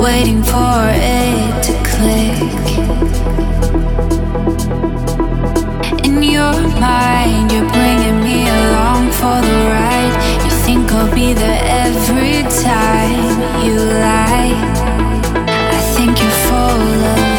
Waiting for it to click. In your mind, you're bringing me along for the ride. You think I'll be there every time you lie. I think you're full of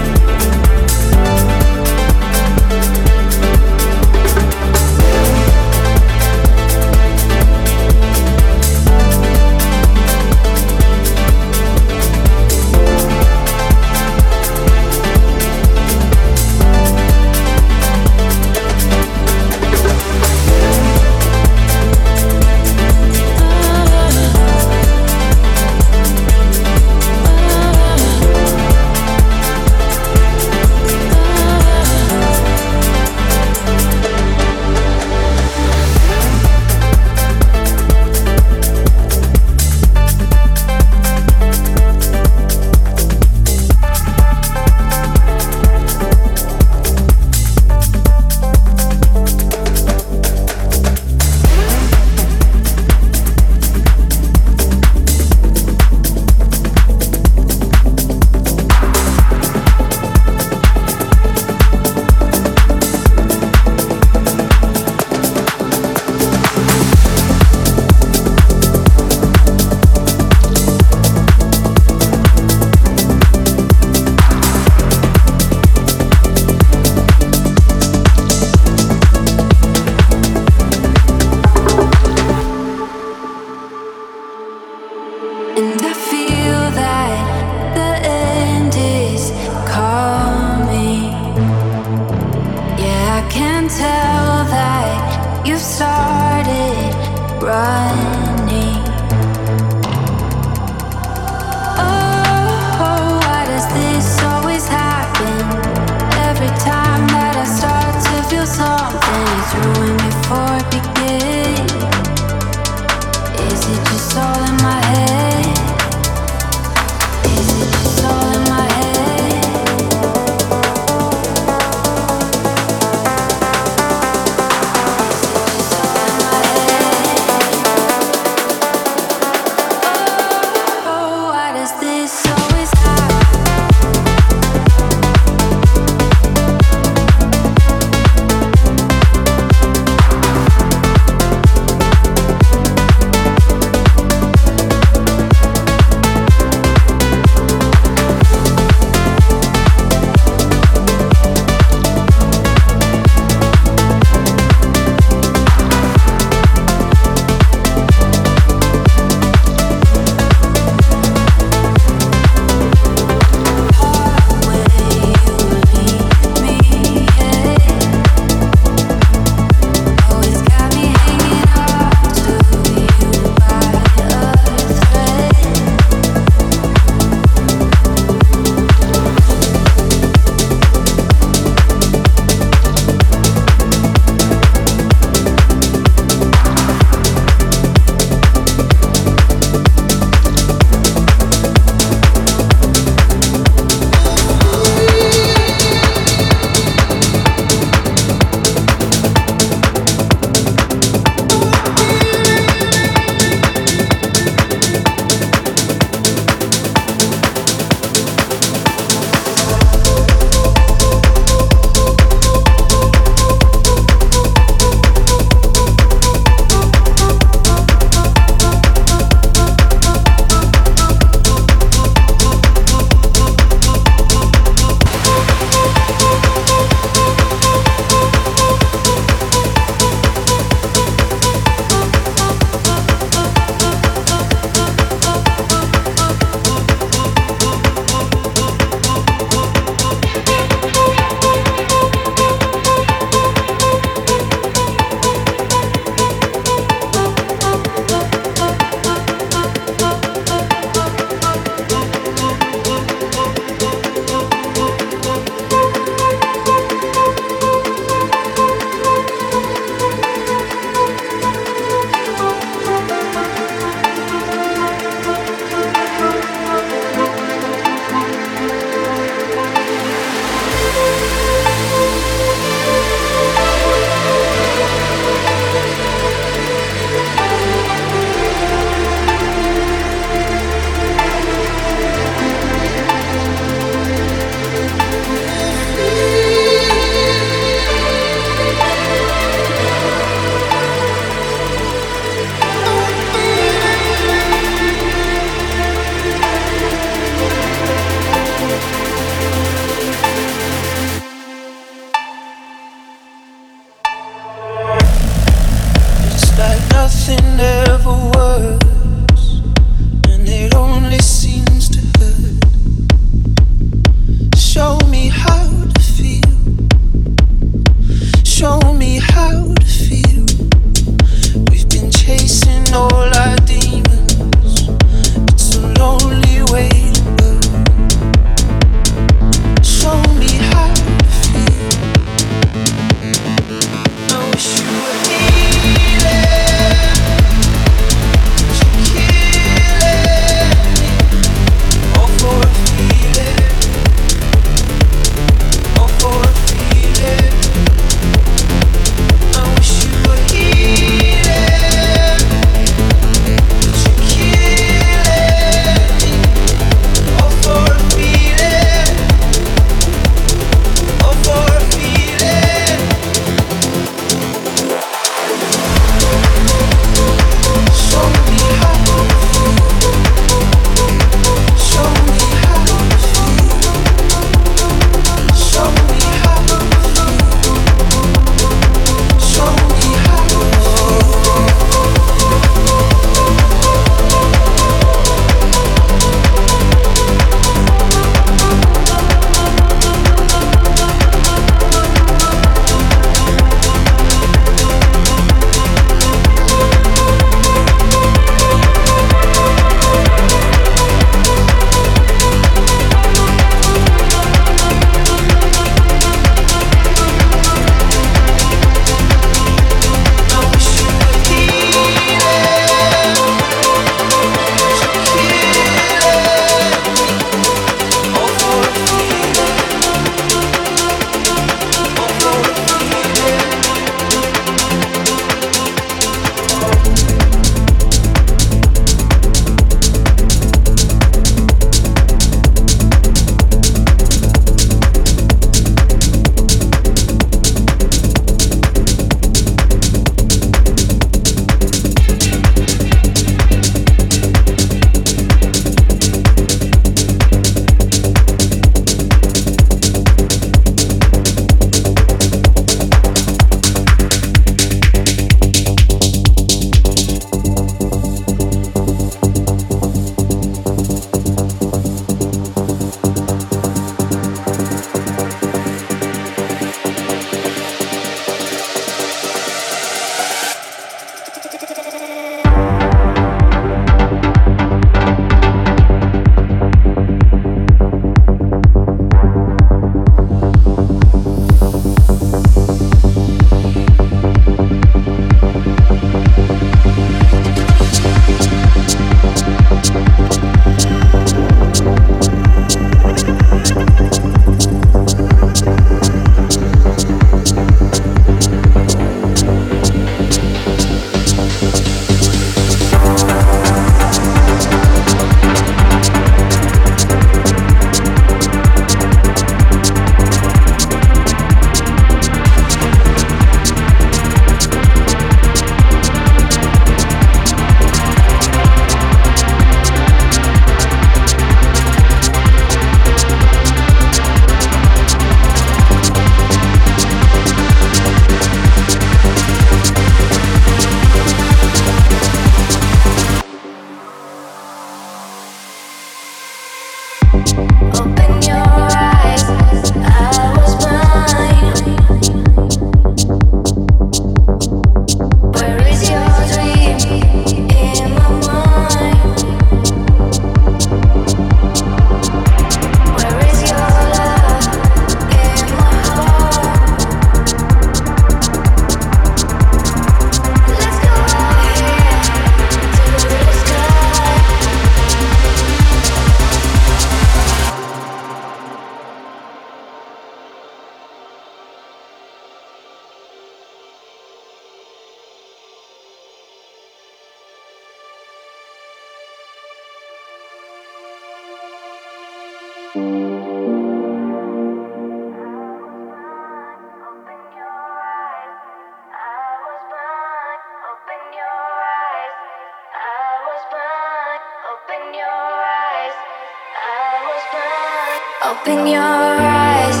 Open your eyes.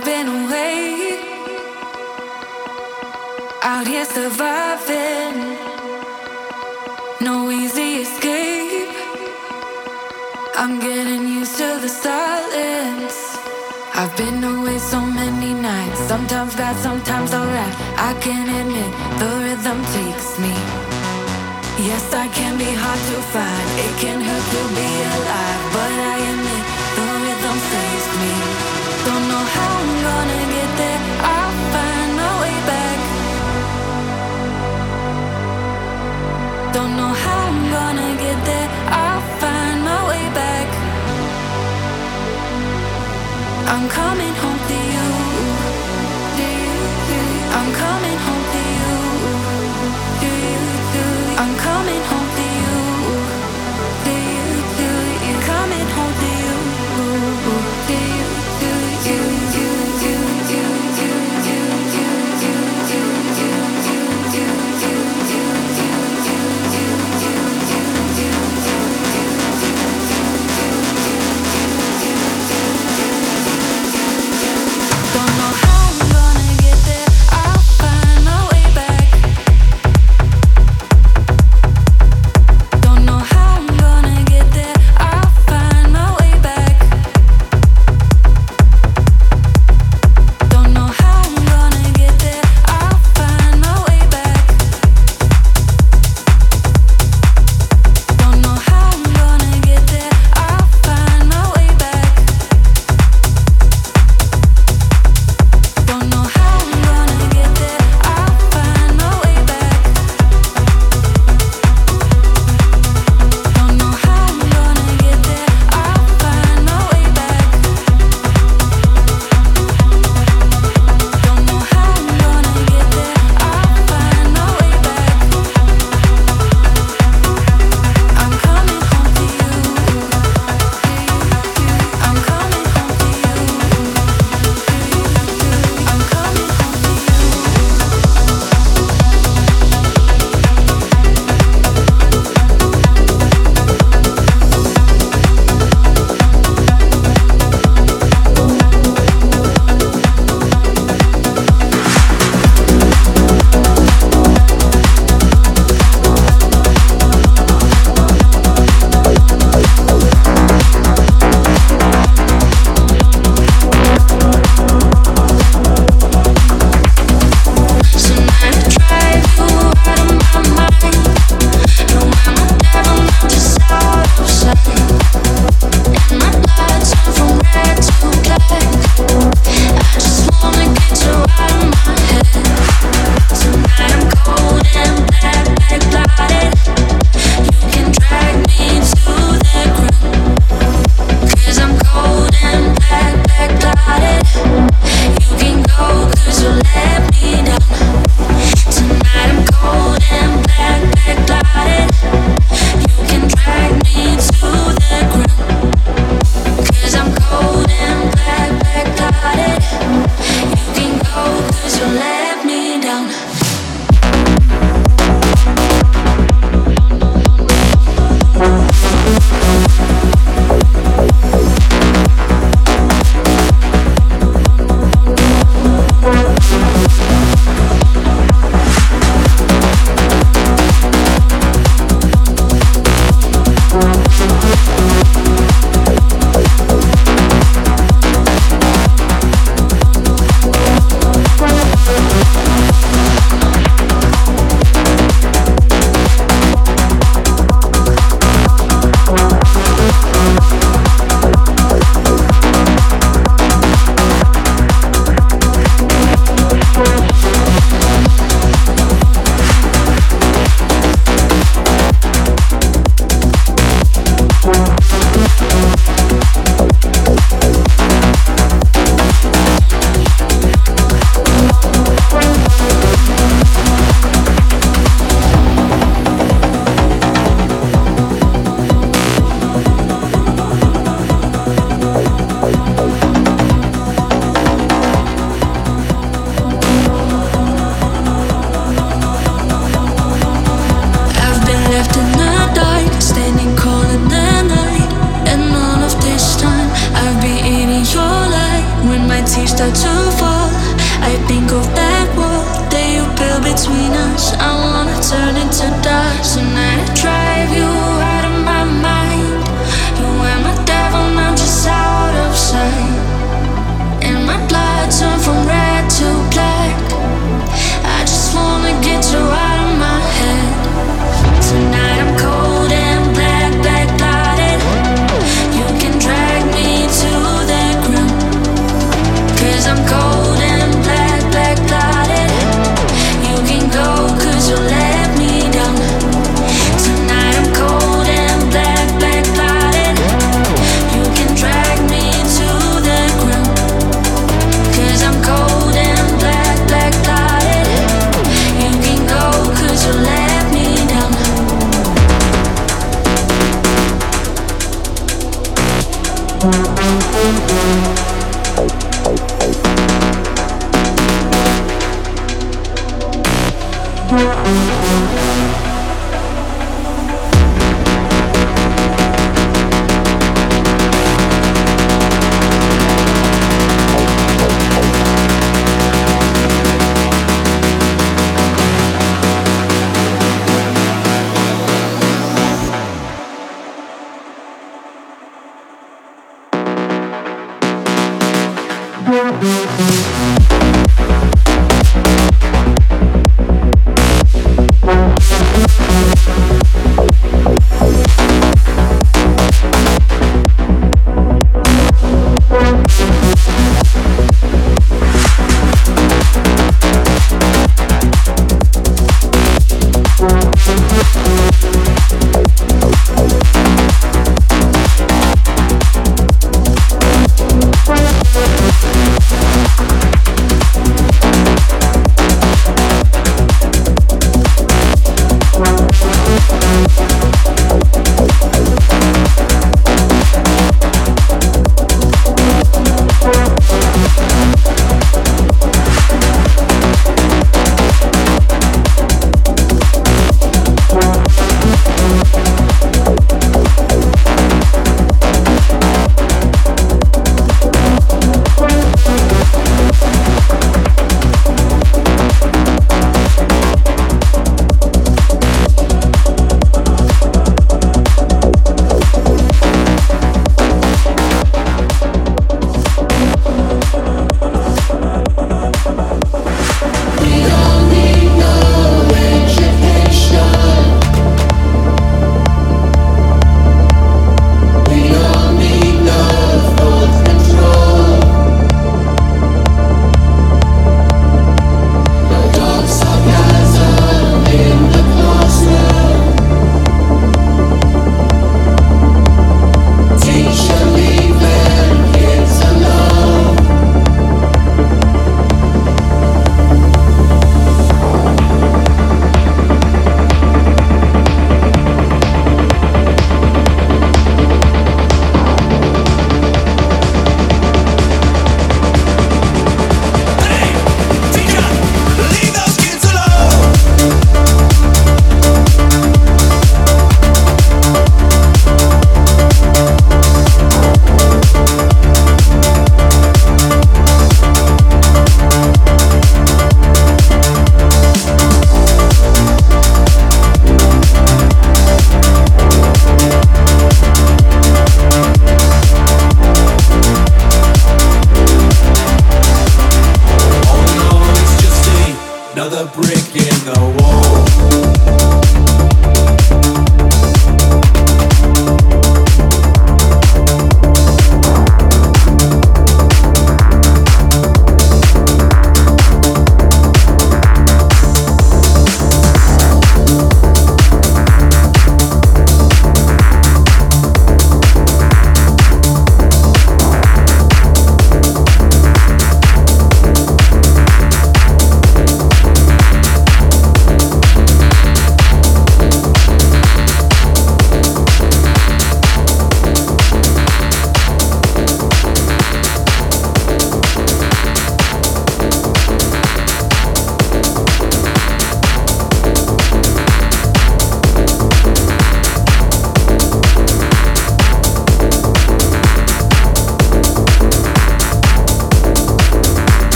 I've been away, out here surviving. No easy escape. I'm getting used to the silence. I've been away so many nights, sometimes bad, sometimes alright. I can admit the rhythm takes me. Yes, I can be hard to find. It can hurt to be alive, but I am. coming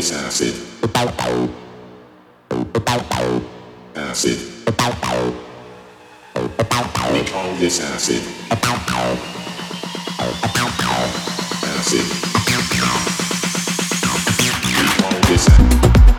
This acid. Acid. We call this acid. Acid. We call this acid.